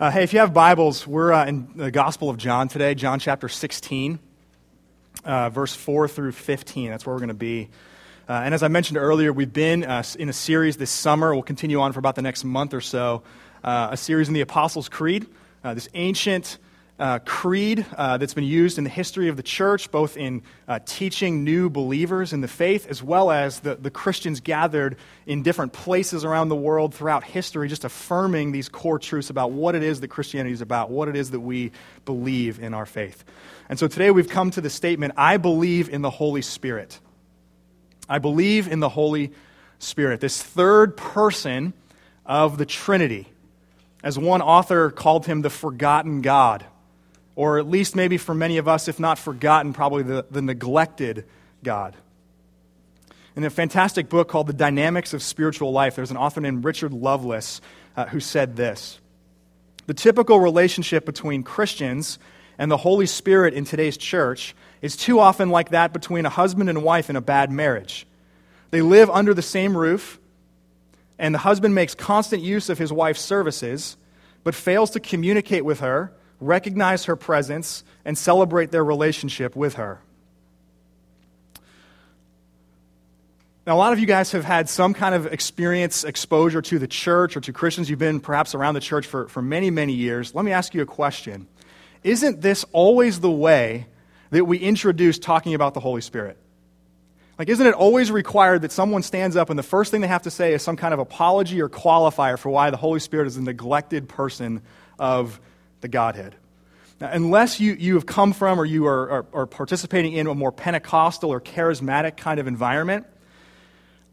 Uh, hey, if you have Bibles, we're uh, in the Gospel of John today, John chapter 16, uh, verse 4 through 15. That's where we're going to be. Uh, and as I mentioned earlier, we've been uh, in a series this summer. We'll continue on for about the next month or so. Uh, a series in the Apostles' Creed, this ancient uh, creed uh, that's been used in the history of the church, both in uh, teaching new believers in the faith, as well as the, the Christians gathered in different places around the world throughout history, just affirming these core truths about what it is that Christianity is about, what it is that we believe in our faith. And so today we've come to the statement I believe in the Holy Spirit. I believe in the Holy Spirit, this third person of the Trinity. As one author called him, the forgotten God or at least maybe for many of us, if not forgotten, probably the, the neglected God. In a fantastic book called The Dynamics of Spiritual Life, there's an author named Richard Lovelace uh, who said this The typical relationship between Christians and the Holy Spirit in today's church is too often like that between a husband and wife in a bad marriage. They live under the same roof, and the husband makes constant use of his wife's services, but fails to communicate with her recognize her presence, and celebrate their relationship with her. Now, a lot of you guys have had some kind of experience, exposure to the church or to Christians. You've been perhaps around the church for, for many, many years. Let me ask you a question. Isn't this always the way that we introduce talking about the Holy Spirit? Like, isn't it always required that someone stands up and the first thing they have to say is some kind of apology or qualifier for why the Holy Spirit is a neglected person of the Godhead. Now, unless you, you have come from or you are, are, are participating in a more Pentecostal or charismatic kind of environment,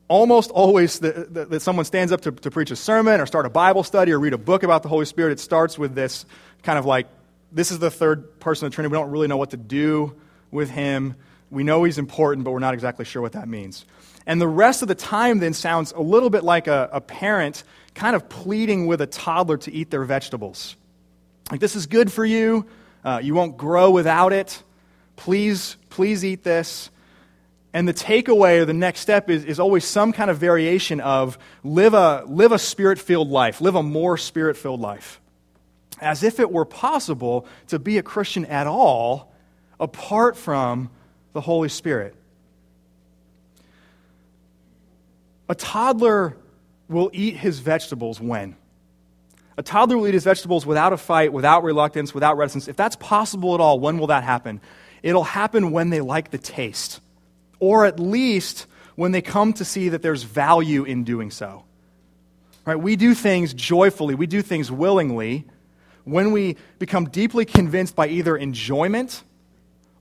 almost always that someone stands up to, to preach a sermon or start a Bible study or read a book about the Holy Spirit, it starts with this kind of like, this is the third person of the Trinity. We don't really know what to do with him. We know he's important, but we're not exactly sure what that means. And the rest of the time then sounds a little bit like a, a parent kind of pleading with a toddler to eat their vegetables. Like, this is good for you. Uh, you won't grow without it. Please, please eat this. And the takeaway or the next step is, is always some kind of variation of live a, live a spirit filled life, live a more spirit filled life. As if it were possible to be a Christian at all apart from the Holy Spirit. A toddler will eat his vegetables when? A toddler will eat his vegetables without a fight, without reluctance, without reticence. If that's possible at all, when will that happen? It'll happen when they like the taste, or at least when they come to see that there's value in doing so. Right? We do things joyfully, we do things willingly when we become deeply convinced by either enjoyment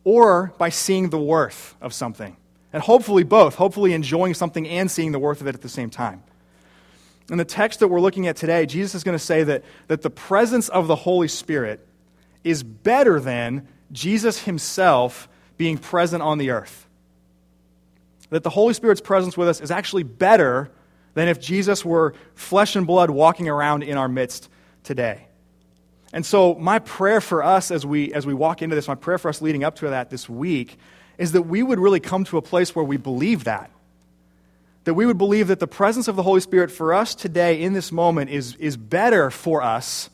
or by seeing the worth of something. And hopefully both, hopefully enjoying something and seeing the worth of it at the same time. In the text that we're looking at today, Jesus is going to say that, that the presence of the Holy Spirit is better than Jesus himself being present on the earth. That the Holy Spirit's presence with us is actually better than if Jesus were flesh and blood walking around in our midst today. And so, my prayer for us as we, as we walk into this, my prayer for us leading up to that this week, is that we would really come to a place where we believe that that we would believe that the presence of the Holy Spirit for us today in this moment is, is better for us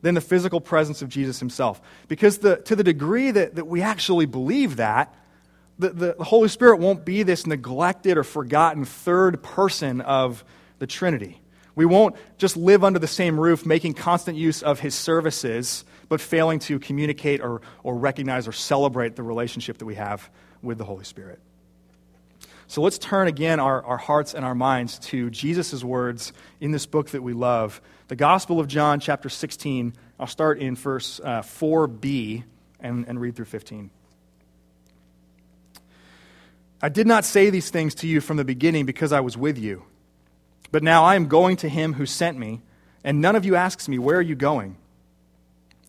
than the physical presence of Jesus himself. Because the, to the degree that, that we actually believe that, the, the Holy Spirit won't be this neglected or forgotten third person of the Trinity. We won't just live under the same roof, making constant use of his services, but failing to communicate or, or recognize or celebrate the relationship that we have with the Holy Spirit. So let's turn again our, our hearts and our minds to Jesus' words in this book that we love, the Gospel of John, chapter 16. I'll start in verse uh, 4b and, and read through 15. I did not say these things to you from the beginning because I was with you. But now I am going to him who sent me, and none of you asks me, Where are you going?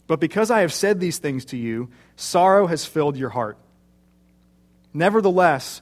But because I have said these things to you, sorrow has filled your heart. Nevertheless,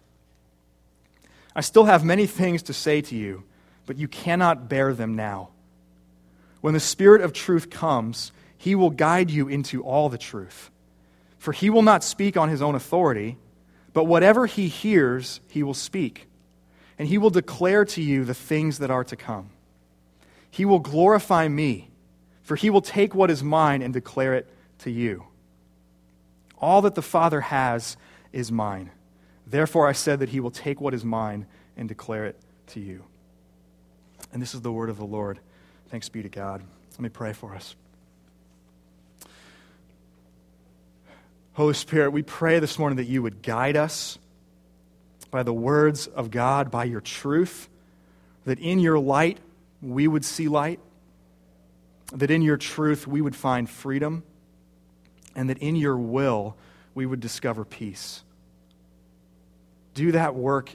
I still have many things to say to you, but you cannot bear them now. When the Spirit of truth comes, he will guide you into all the truth. For he will not speak on his own authority, but whatever he hears, he will speak. And he will declare to you the things that are to come. He will glorify me, for he will take what is mine and declare it to you. All that the Father has is mine. Therefore, I said that he will take what is mine and declare it to you. And this is the word of the Lord. Thanks be to God. Let me pray for us. Holy Spirit, we pray this morning that you would guide us by the words of God, by your truth, that in your light we would see light, that in your truth we would find freedom, and that in your will we would discover peace. Do that work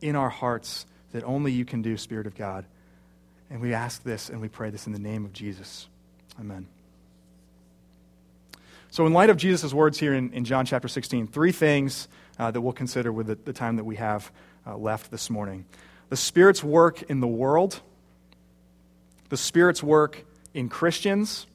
in our hearts that only you can do, Spirit of God. And we ask this and we pray this in the name of Jesus. Amen. So, in light of Jesus' words here in, in John chapter 16, three things uh, that we'll consider with the, the time that we have uh, left this morning the Spirit's work in the world, the Spirit's work in Christians,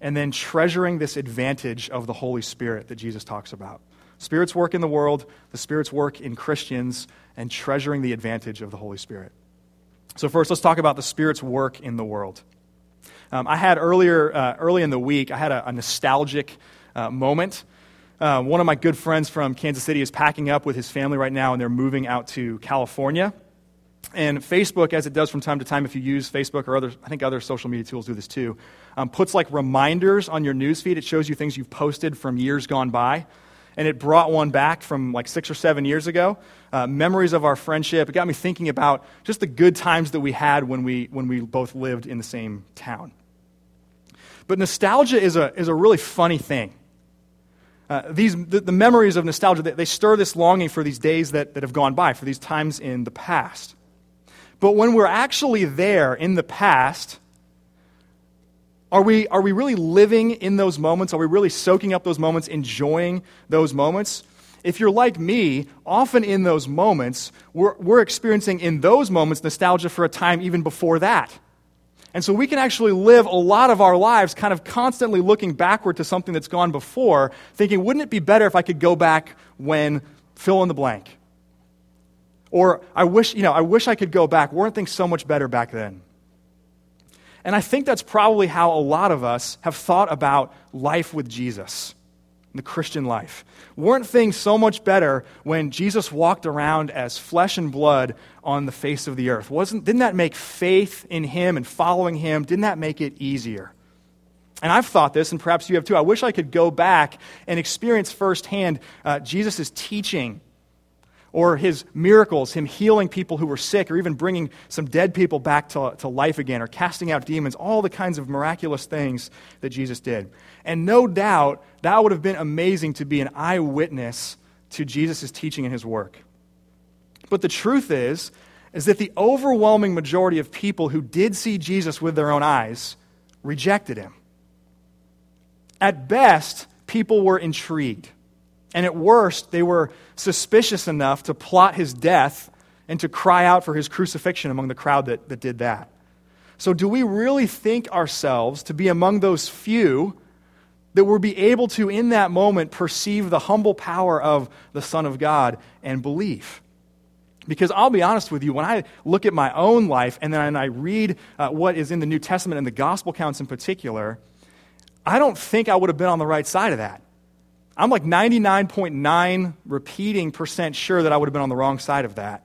and then treasuring this advantage of the Holy Spirit that Jesus talks about. Spirit's work in the world, the Spirit's work in Christians, and treasuring the advantage of the Holy Spirit. So, first, let's talk about the Spirit's work in the world. Um, I had earlier, uh, early in the week, I had a, a nostalgic uh, moment. Uh, one of my good friends from Kansas City is packing up with his family right now, and they're moving out to California. And Facebook, as it does from time to time, if you use Facebook or other, I think other social media tools do this too, um, puts like reminders on your newsfeed. It shows you things you've posted from years gone by and it brought one back from like six or seven years ago. Uh, memories of our friendship. It got me thinking about just the good times that we had when we, when we both lived in the same town. But nostalgia is a, is a really funny thing. Uh, these, the, the, memories of nostalgia, they, they stir this longing for these days that, that have gone by, for these times in the past. But when we're actually there in the past, are we, are we really living in those moments? Are we really soaking up those moments, enjoying those moments? If you're like me, often in those moments, we're, we're experiencing in those moments nostalgia for a time even before that. And so we can actually live a lot of our lives kind of constantly looking backward to something that's gone before, thinking, wouldn't it be better if I could go back when fill in the blank? Or I wish, you know, I wish I could go back. Weren't things so much better back then? And I think that's probably how a lot of us have thought about life with Jesus, the Christian life. Weren't things so much better when Jesus walked around as flesh and blood on the face of the earth? Wasn't, didn't that make faith in him and following him, didn't that make it easier? And I've thought this, and perhaps you have too. I wish I could go back and experience firsthand uh, Jesus' teaching or his miracles, him healing people who were sick, or even bringing some dead people back to, to life again, or casting out demons, all the kinds of miraculous things that Jesus did. And no doubt that would have been amazing to be an eyewitness to Jesus' teaching and his work. But the truth is, is that the overwhelming majority of people who did see Jesus with their own eyes rejected him. At best, people were intrigued. And at worst, they were suspicious enough to plot his death and to cry out for his crucifixion among the crowd that, that did that. So, do we really think ourselves to be among those few that will be able to, in that moment, perceive the humble power of the Son of God and believe? Because I'll be honest with you, when I look at my own life and then I read uh, what is in the New Testament and the gospel accounts in particular, I don't think I would have been on the right side of that. I'm like 99.9 repeating percent sure that I would have been on the wrong side of that.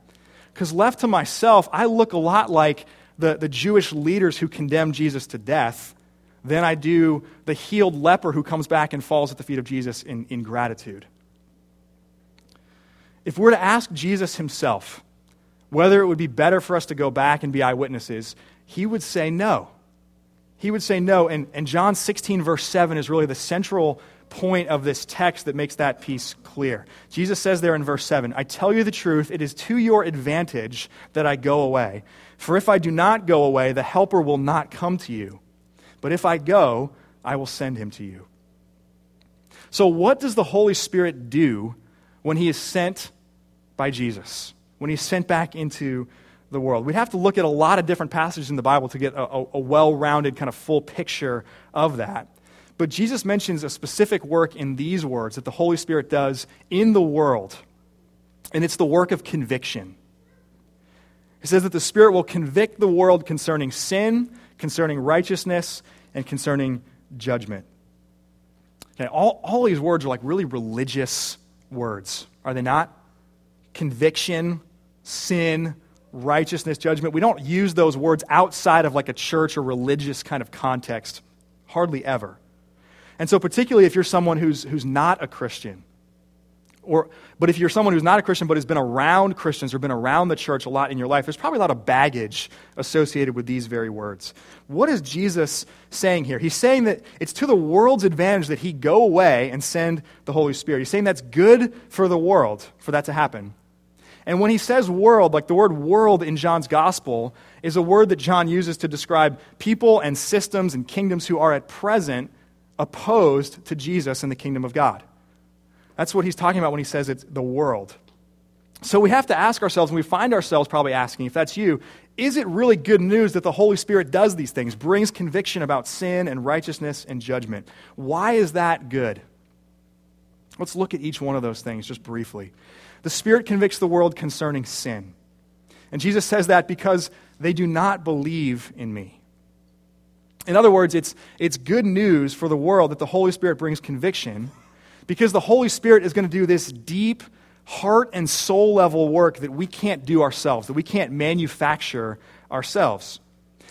Because left to myself, I look a lot like the, the Jewish leaders who condemned Jesus to death than I do the healed leper who comes back and falls at the feet of Jesus in, in gratitude. If we're to ask Jesus himself whether it would be better for us to go back and be eyewitnesses, he would say no. He would say no. And, and John 16, verse 7 is really the central point of this text that makes that piece clear. Jesus says there in verse 7 I tell you the truth, it is to your advantage that I go away. For if I do not go away, the Helper will not come to you. But if I go, I will send him to you. So, what does the Holy Spirit do when he is sent by Jesus? When he's sent back into the world? We'd have to look at a lot of different passages in the Bible to get a, a, a well rounded, kind of full picture of that. But Jesus mentions a specific work in these words that the Holy Spirit does in the world, and it's the work of conviction. He says that the Spirit will convict the world concerning sin, concerning righteousness, and concerning judgment. Okay, all, all these words are like really religious words, are they not? Conviction, sin, righteousness, judgment. We don't use those words outside of like a church or religious kind of context, hardly ever. And so, particularly if you're someone who's, who's not a Christian, or, but if you're someone who's not a Christian but has been around Christians or been around the church a lot in your life, there's probably a lot of baggage associated with these very words. What is Jesus saying here? He's saying that it's to the world's advantage that he go away and send the Holy Spirit. He's saying that's good for the world for that to happen. And when he says world, like the word world in John's gospel is a word that John uses to describe people and systems and kingdoms who are at present opposed to Jesus and the kingdom of God. That's what he's talking about when he says it's the world. So we have to ask ourselves, and we find ourselves probably asking, if that's you, is it really good news that the Holy Spirit does these things, brings conviction about sin and righteousness and judgment? Why is that good? Let's look at each one of those things just briefly. The Spirit convicts the world concerning sin. And Jesus says that because they do not believe in me. In other words, it's, it's good news for the world that the Holy Spirit brings conviction because the Holy Spirit is going to do this deep heart and soul level work that we can't do ourselves, that we can't manufacture ourselves.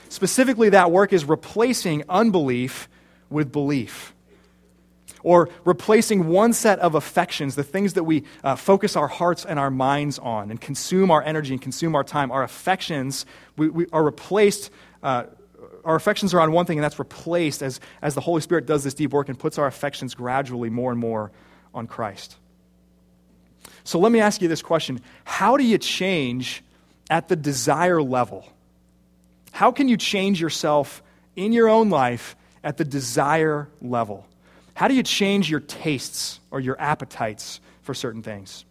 Specifically, that work is replacing unbelief with belief. Or replacing one set of affections, the things that we uh, focus our hearts and our minds on and consume our energy and consume our time, our affections we, we are replaced. Uh, our affections are on one thing, and that's replaced as, as the Holy Spirit does this deep work and puts our affections gradually more and more on Christ. So let me ask you this question How do you change at the desire level? How can you change yourself in your own life at the desire level? How do you change your tastes or your appetites for certain things?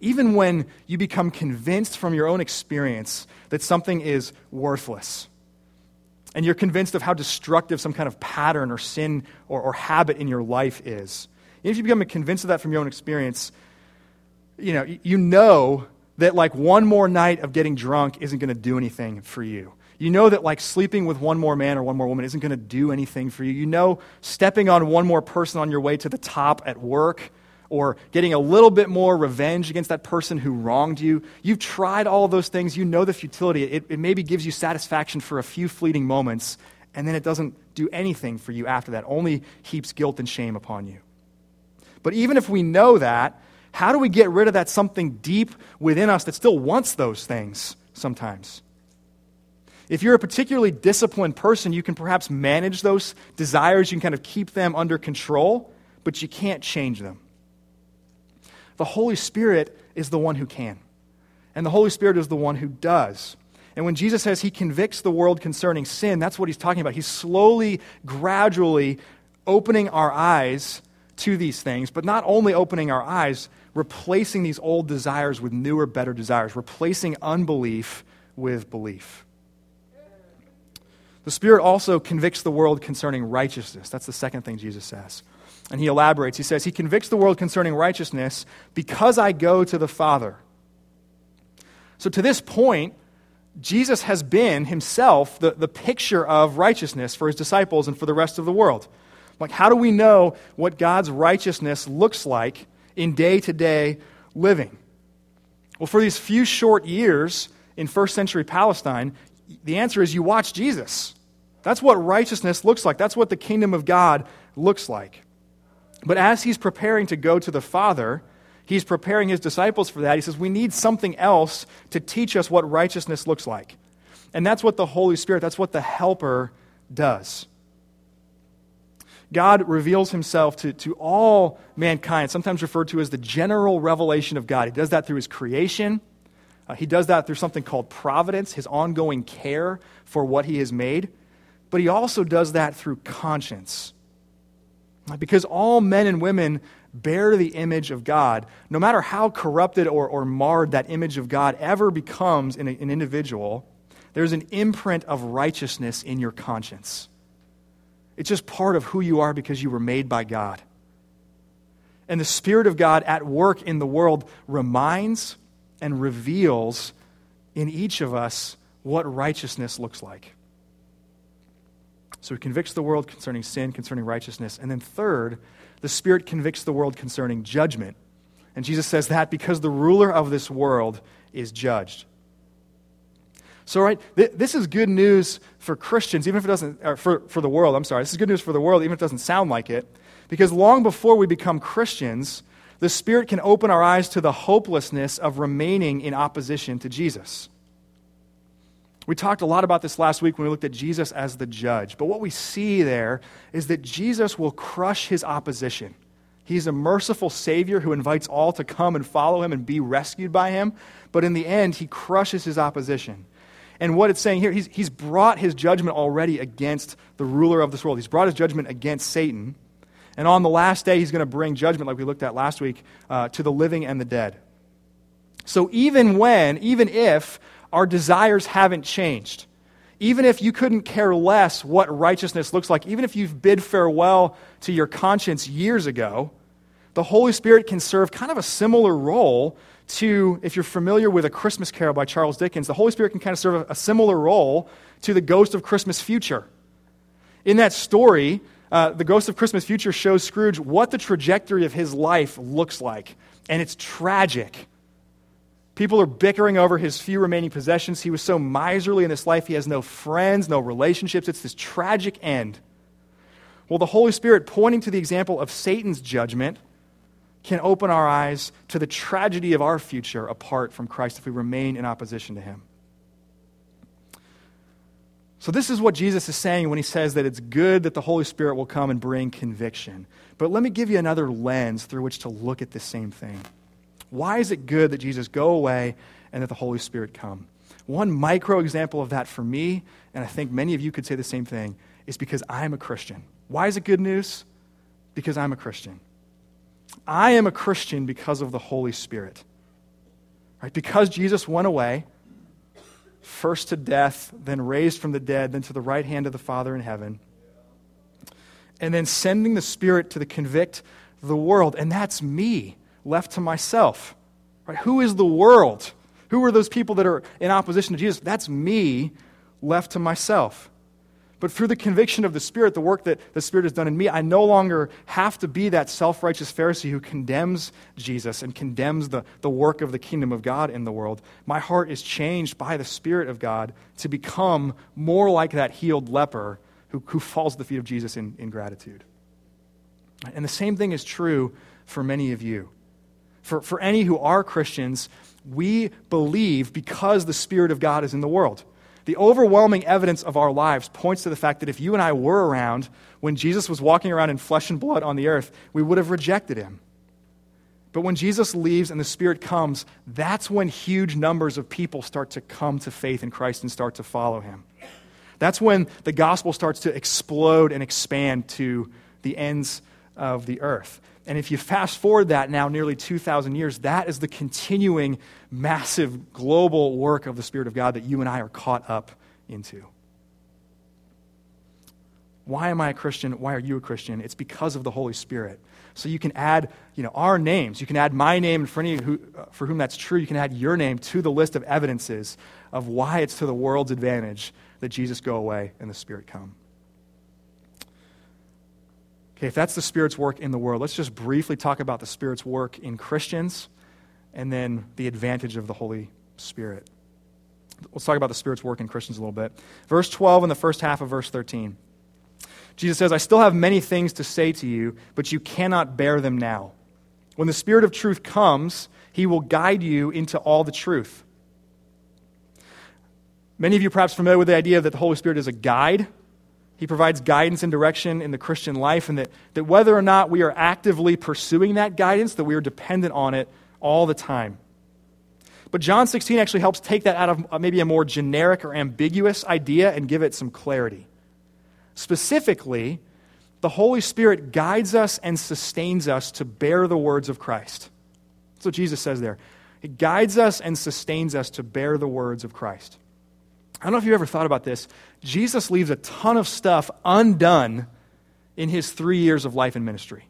Even when you become convinced from your own experience that something is worthless, and you're convinced of how destructive some kind of pattern or sin or, or habit in your life is. And if you become convinced of that from your own experience, you know, you know that like one more night of getting drunk isn't going to do anything for you. You know that like sleeping with one more man or one more woman isn't going to do anything for you. You know stepping on one more person on your way to the top at work or getting a little bit more revenge against that person who wronged you. You've tried all those things. You know the futility. It, it maybe gives you satisfaction for a few fleeting moments, and then it doesn't do anything for you after that, only heaps guilt and shame upon you. But even if we know that, how do we get rid of that something deep within us that still wants those things sometimes? If you're a particularly disciplined person, you can perhaps manage those desires, you can kind of keep them under control, but you can't change them. The Holy Spirit is the one who can. And the Holy Spirit is the one who does. And when Jesus says he convicts the world concerning sin, that's what he's talking about. He's slowly, gradually opening our eyes to these things, but not only opening our eyes, replacing these old desires with newer, better desires, replacing unbelief with belief. The Spirit also convicts the world concerning righteousness. That's the second thing Jesus says. And he elaborates. He says, He convicts the world concerning righteousness because I go to the Father. So to this point, Jesus has been himself the, the picture of righteousness for his disciples and for the rest of the world. Like, how do we know what God's righteousness looks like in day to day living? Well, for these few short years in first century Palestine, the answer is you watch Jesus. That's what righteousness looks like. That's what the kingdom of God looks like. But as he's preparing to go to the Father, he's preparing his disciples for that. He says, We need something else to teach us what righteousness looks like. And that's what the Holy Spirit, that's what the Helper does. God reveals himself to, to all mankind, sometimes referred to as the general revelation of God. He does that through his creation, Uh, he does that through something called providence, his ongoing care for what he has made. But he also does that through conscience. Because all men and women bear the image of God, no matter how corrupted or, or marred that image of God ever becomes in a, an individual, there's an imprint of righteousness in your conscience. It's just part of who you are because you were made by God. And the Spirit of God at work in the world reminds and reveals in each of us what righteousness looks like. So he convicts the world concerning sin, concerning righteousness. And then, third, the Spirit convicts the world concerning judgment. And Jesus says that because the ruler of this world is judged. So, right, th- this is good news for Christians, even if it doesn't, or for, for the world, I'm sorry. This is good news for the world, even if it doesn't sound like it. Because long before we become Christians, the Spirit can open our eyes to the hopelessness of remaining in opposition to Jesus. We talked a lot about this last week when we looked at Jesus as the judge. But what we see there is that Jesus will crush his opposition. He's a merciful Savior who invites all to come and follow him and be rescued by him. But in the end, he crushes his opposition. And what it's saying here, he's, he's brought his judgment already against the ruler of this world. He's brought his judgment against Satan. And on the last day, he's going to bring judgment, like we looked at last week, uh, to the living and the dead. So even when, even if our desires haven't changed. Even if you couldn't care less what righteousness looks like, even if you've bid farewell to your conscience years ago, the Holy Spirit can serve kind of a similar role to, if you're familiar with A Christmas Carol by Charles Dickens, the Holy Spirit can kind of serve a similar role to the Ghost of Christmas Future. In that story, uh, the Ghost of Christmas Future shows Scrooge what the trajectory of his life looks like, and it's tragic. People are bickering over his few remaining possessions. He was so miserly in this life, he has no friends, no relationships. It's this tragic end. Well, the Holy Spirit, pointing to the example of Satan's judgment, can open our eyes to the tragedy of our future apart from Christ if we remain in opposition to him. So, this is what Jesus is saying when he says that it's good that the Holy Spirit will come and bring conviction. But let me give you another lens through which to look at this same thing. Why is it good that Jesus go away and that the Holy Spirit come? One micro example of that for me, and I think many of you could say the same thing, is because I'm a Christian. Why is it good news? Because I'm a Christian. I am a Christian because of the Holy Spirit. Right? Because Jesus went away, first to death, then raised from the dead, then to the right hand of the Father in heaven, and then sending the Spirit to the convict the world, and that's me left to myself. Right? Who is the world? Who are those people that are in opposition to Jesus? That's me left to myself. But through the conviction of the Spirit, the work that the Spirit has done in me, I no longer have to be that self righteous Pharisee who condemns Jesus and condemns the, the work of the kingdom of God in the world. My heart is changed by the Spirit of God to become more like that healed leper who, who falls at the feet of Jesus in, in gratitude. And the same thing is true for many of you for, for any who are Christians, we believe because the Spirit of God is in the world. The overwhelming evidence of our lives points to the fact that if you and I were around when Jesus was walking around in flesh and blood on the earth, we would have rejected him. But when Jesus leaves and the Spirit comes, that's when huge numbers of people start to come to faith in Christ and start to follow him. That's when the gospel starts to explode and expand to the ends of the earth. And if you fast forward that now nearly 2,000 years, that is the continuing massive global work of the Spirit of God that you and I are caught up into. Why am I a Christian? Why are you a Christian? It's because of the Holy Spirit. So you can add, you know, our names. You can add my name, and for any who, uh, for whom that's true, you can add your name to the list of evidences of why it's to the world's advantage that Jesus go away and the Spirit come. Okay, if that's the Spirit's work in the world, let's just briefly talk about the Spirit's work in Christians and then the advantage of the Holy Spirit. Let's talk about the Spirit's work in Christians a little bit. Verse 12 and the first half of verse 13. Jesus says, I still have many things to say to you, but you cannot bear them now. When the Spirit of truth comes, he will guide you into all the truth. Many of you perhaps familiar with the idea that the Holy Spirit is a guide he provides guidance and direction in the Christian life, and that, that whether or not we are actively pursuing that guidance, that we are dependent on it all the time. But John 16 actually helps take that out of uh, maybe a more generic or ambiguous idea and give it some clarity. Specifically, the Holy Spirit guides us and sustains us to bear the words of Christ. That's what Jesus says there. It guides us and sustains us to bear the words of Christ. I don't know if you've ever thought about this. Jesus leaves a ton of stuff undone in his three years of life and ministry.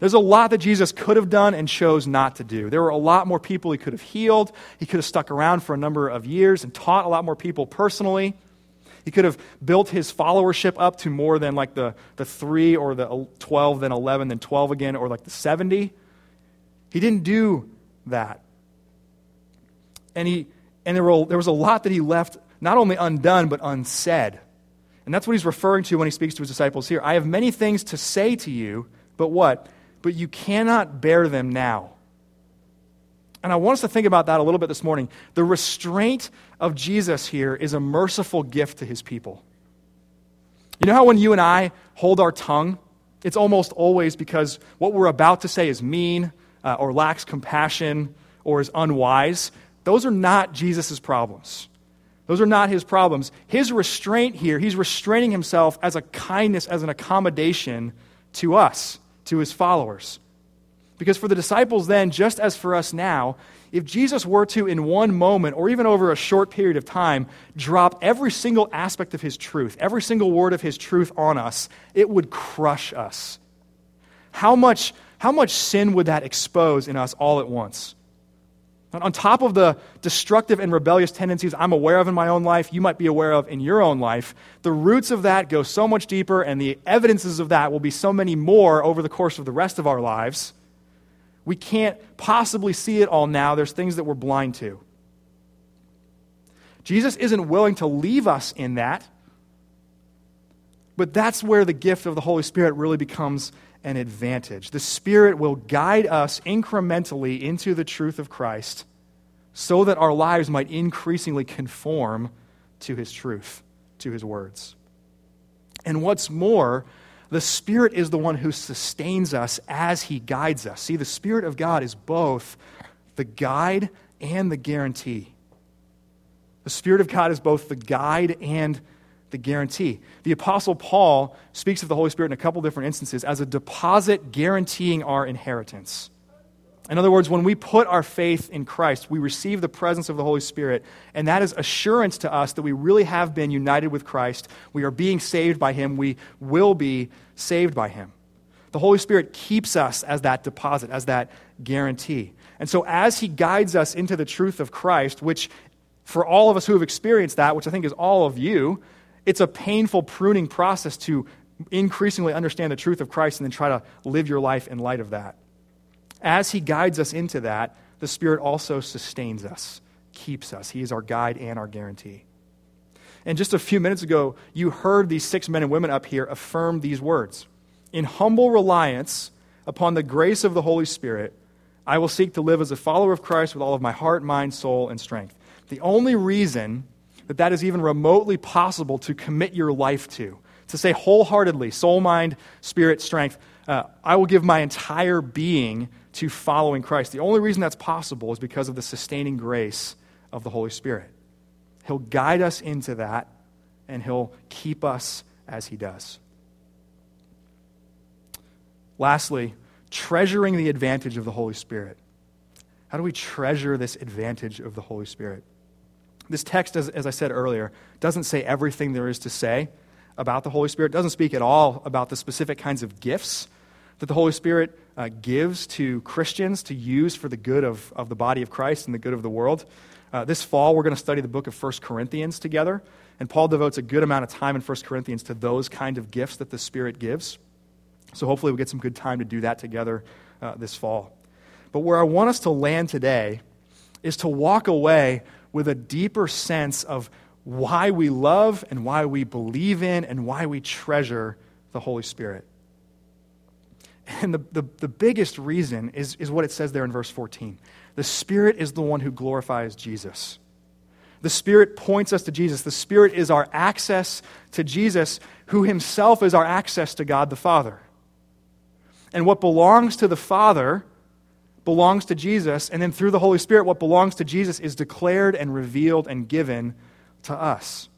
There's a lot that Jesus could have done and chose not to do. There were a lot more people he could have healed. He could have stuck around for a number of years and taught a lot more people personally. He could have built his followership up to more than like the, the 3 or the 12, then 11, then 12 again, or like the 70. He didn't do that. And, he, and there, were, there was a lot that he left not only undone, but unsaid. And that's what he's referring to when he speaks to his disciples here. I have many things to say to you, but what? but you cannot bear them now. And I want us to think about that a little bit this morning. The restraint of Jesus here is a merciful gift to his people. You know how when you and I hold our tongue, it's almost always because what we're about to say is mean uh, or lacks compassion or is unwise. Those are not Jesus' problems. Those are not his problems. His restraint here, he's restraining himself as a kindness, as an accommodation to us to his followers. Because for the disciples then, just as for us now, if Jesus were to, in one moment or even over a short period of time, drop every single aspect of his truth, every single word of his truth on us, it would crush us. How much, how much sin would that expose in us all at once? On top of the destructive and rebellious tendencies I'm aware of in my own life, you might be aware of in your own life, the roots of that go so much deeper, and the evidences of that will be so many more over the course of the rest of our lives. We can't possibly see it all now. There's things that we're blind to. Jesus isn't willing to leave us in that, but that's where the gift of the Holy Spirit really becomes an advantage. The Spirit will guide us incrementally into the truth of Christ so that our lives might increasingly conform to His truth, to His words. And what's more, the Spirit is the one who sustains us as He guides us. See, the Spirit of God is both the guide and the guarantee. The Spirit of God is both the guide and the guarantee. The Apostle Paul speaks of the Holy Spirit in a couple different instances as a deposit guaranteeing our inheritance. In other words, when we put our faith in Christ, we receive the presence of the Holy Spirit, and that is assurance to us that we really have been united with Christ. We are being saved by Him. We will be saved by Him. The Holy Spirit keeps us as that deposit, as that guarantee. And so, as He guides us into the truth of Christ, which for all of us who have experienced that, which I think is all of you, it's a painful pruning process to increasingly understand the truth of Christ and then try to live your life in light of that. As He guides us into that, the Spirit also sustains us, keeps us. He is our guide and our guarantee. And just a few minutes ago, you heard these six men and women up here affirm these words In humble reliance upon the grace of the Holy Spirit, I will seek to live as a follower of Christ with all of my heart, mind, soul, and strength. The only reason that that is even remotely possible to commit your life to. To say wholeheartedly, soul, mind, spirit, strength, uh, I will give my entire being to following Christ. The only reason that's possible is because of the sustaining grace of the Holy Spirit. He'll guide us into that, and He'll keep us as He does. Lastly, treasuring the advantage of the Holy Spirit. How do we treasure this advantage of the Holy Spirit? This text, as, as I said earlier, doesn't say everything there is to say about the Holy Spirit, it doesn't speak at all about the specific kinds of gifts that the Holy Spirit uh, gives to Christians to use for the good of, of the body of Christ and the good of the world. Uh, this fall, we're going to study the book of 1 Corinthians together, and Paul devotes a good amount of time in 1 Corinthians to those kind of gifts that the Spirit gives. So hopefully, we'll get some good time to do that together uh, this fall. But where I want us to land today is to walk away with a deeper sense of why we love and why we believe in and why we treasure the Holy Spirit. And the, the, the, biggest reason is, is what it says there in verse 14. The Spirit is the one who glorifies Jesus. The Spirit points us to Jesus. The Spirit is our access to Jesus, who himself is our access to God the Father. And what belongs to the Father belongs to Jesus, and then through the Holy Spirit, what belongs to Jesus is declared and revealed and given to us.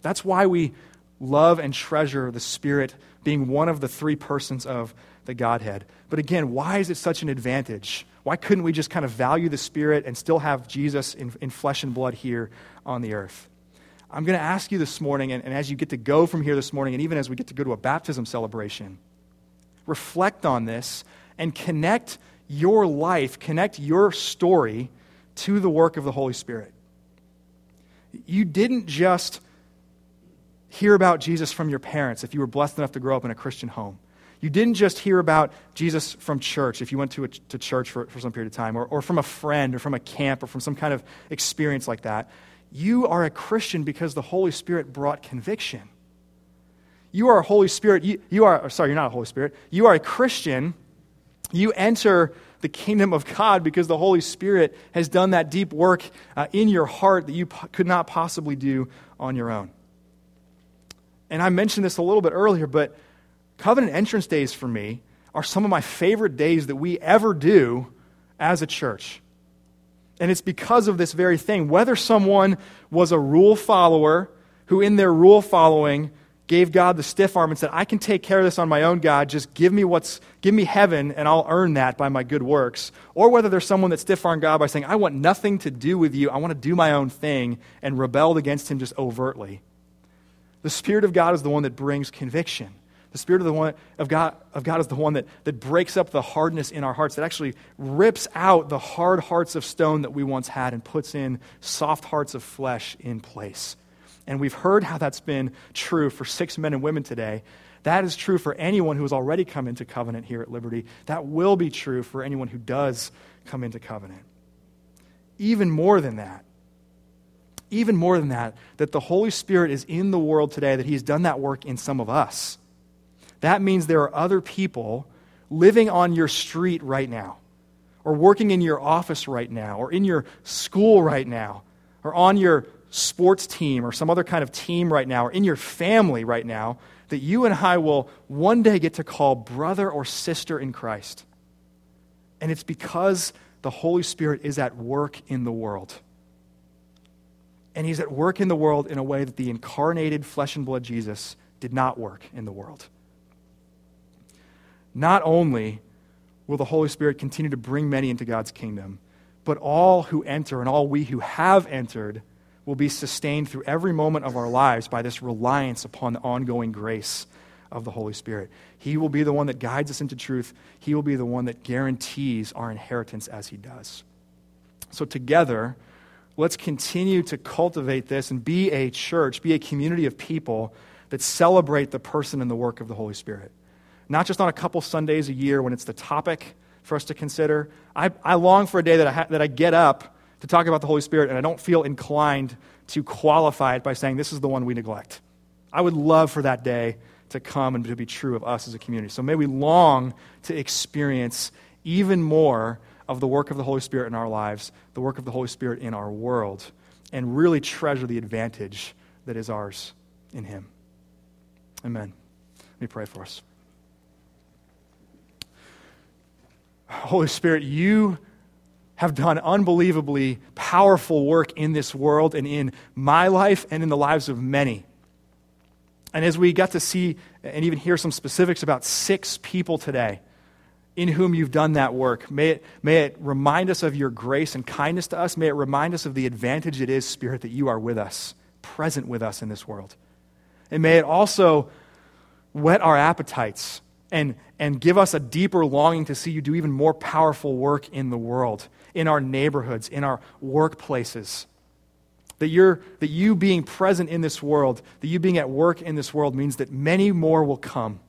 That's why we love and treasure the Spirit being one of the three persons of the Godhead. But again, why is it such an advantage? Why couldn't we just kind of value the Spirit and still have Jesus in, in flesh and blood here on the earth? I'm going to ask you this morning, and, and as you get to go from here this morning, and even as we get to go to a baptism celebration, reflect on this and connect your life, connect your story to the work of the Holy Spirit. You didn't just hear about Jesus from your parents if you were blessed enough to grow up in a Christian home. You didn't just hear about Jesus from church if you went to, a, to church for, for some period of time, or, or from a friend, or from a camp, or from some kind of experience like that. You are a Christian because the Holy Spirit brought conviction. You are a Holy Spirit. You, you are, sorry, you're not a Holy Spirit. You are a Christian. You enter the kingdom of God because the Holy Spirit has done that deep work uh, in your heart that you could not possibly do on your own. And I mentioned this a little bit earlier, but covenant entrance days for me are some of my favorite days that we ever do as a church. And it's because of this very thing. Whether someone was a rule follower who, in their rule following, gave God the stiff arm and said, I can take care of this on my own, God. Just give me what's give me heaven and I'll earn that by my good works. Or whether there's someone that stiff armed God by saying, I want nothing to do with you. I want to do my own thing and rebelled against him just overtly. The Spirit of God is the one that brings conviction. The Spirit of, the one, of, God, of God is the one that, that breaks up the hardness in our hearts, that actually rips out the hard hearts of stone that we once had and puts in soft hearts of flesh in place. And we've heard how that's been true for six men and women today. That is true for anyone who has already come into covenant here at Liberty. That will be true for anyone who does come into covenant. Even more than that, even more than that, that the Holy Spirit is in the world today, that He's done that work in some of us that means there are other people living on your street right now, or working in your office right now, or in your school right now, or on your sports team, or some other kind of team right now, or in your family right now, that you and I will one day get to call brother or sister in Christ. And it's because the Holy Spirit is at work in the world. And he's at work in the world in a way that the incarnated flesh and blood Jesus did not work in the world not only will the Holy Spirit continue to bring many into God's kingdom, but all who enter and all we who have entered will be sustained through every moment of our lives by this reliance upon the ongoing grace of the Holy Spirit. He will be the one that guides us into truth, He will be the one that guarantees our inheritance as He does. So, together, let's continue to cultivate this and be a church, be a community of people that celebrate the person and the work of the Holy Spirit not just on a couple Sundays a year when it's the topic for us to consider. I, I long for a day that I, ha- that I get up to talk about the Holy Spirit and I don't feel inclined to qualify it by saying this is the one we neglect. I would love for that day to come and to be true of us as a community. So may we long to experience even more of the work of the Holy Spirit in our lives, the work of the Holy Spirit in our world, and really treasure the advantage that is ours in Him. Amen. Let me pray for us. Holy Spirit, you have done unbelievably powerful work in this world and in my life and in the lives of many. And as we got to see and even hear some specifics about six people today in whom you've done that work, may it, may it remind us of your grace and kindness to us. May it remind us of the advantage it is, Spirit, that you are with us, present with us in this world. And may it also whet our appetites and, and give us a deeper longing to see you do even more powerful work in the world, in our neighborhoods, in our workplaces. That, you're, that you being present in this world, that you being at work in this world means that many more will come.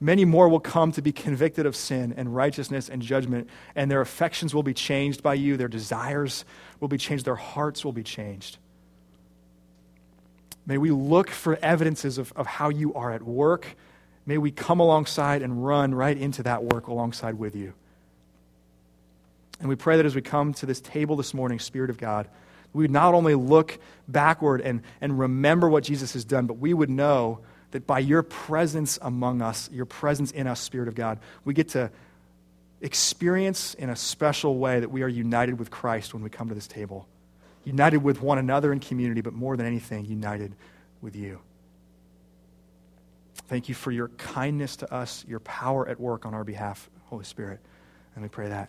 Many more will come to be convicted of sin and righteousness and judgment, and their affections will be changed by you. Their desires will be changed. Their hearts will be changed. May we look for evidences of, of how you are at work May we come alongside and run right into that work alongside with you. And we pray that as we come to this table this morning, Spirit of God, we would not only look backward and, and remember what Jesus has done, but we would know that by your presence among us, your presence in us, Spirit of God, we get to experience in a special way that we are united with Christ when we come to this table. United with one another in community, but more than anything, united with you. Thank you for your kindness to us, your power at work on our behalf, Holy Spirit. And we pray that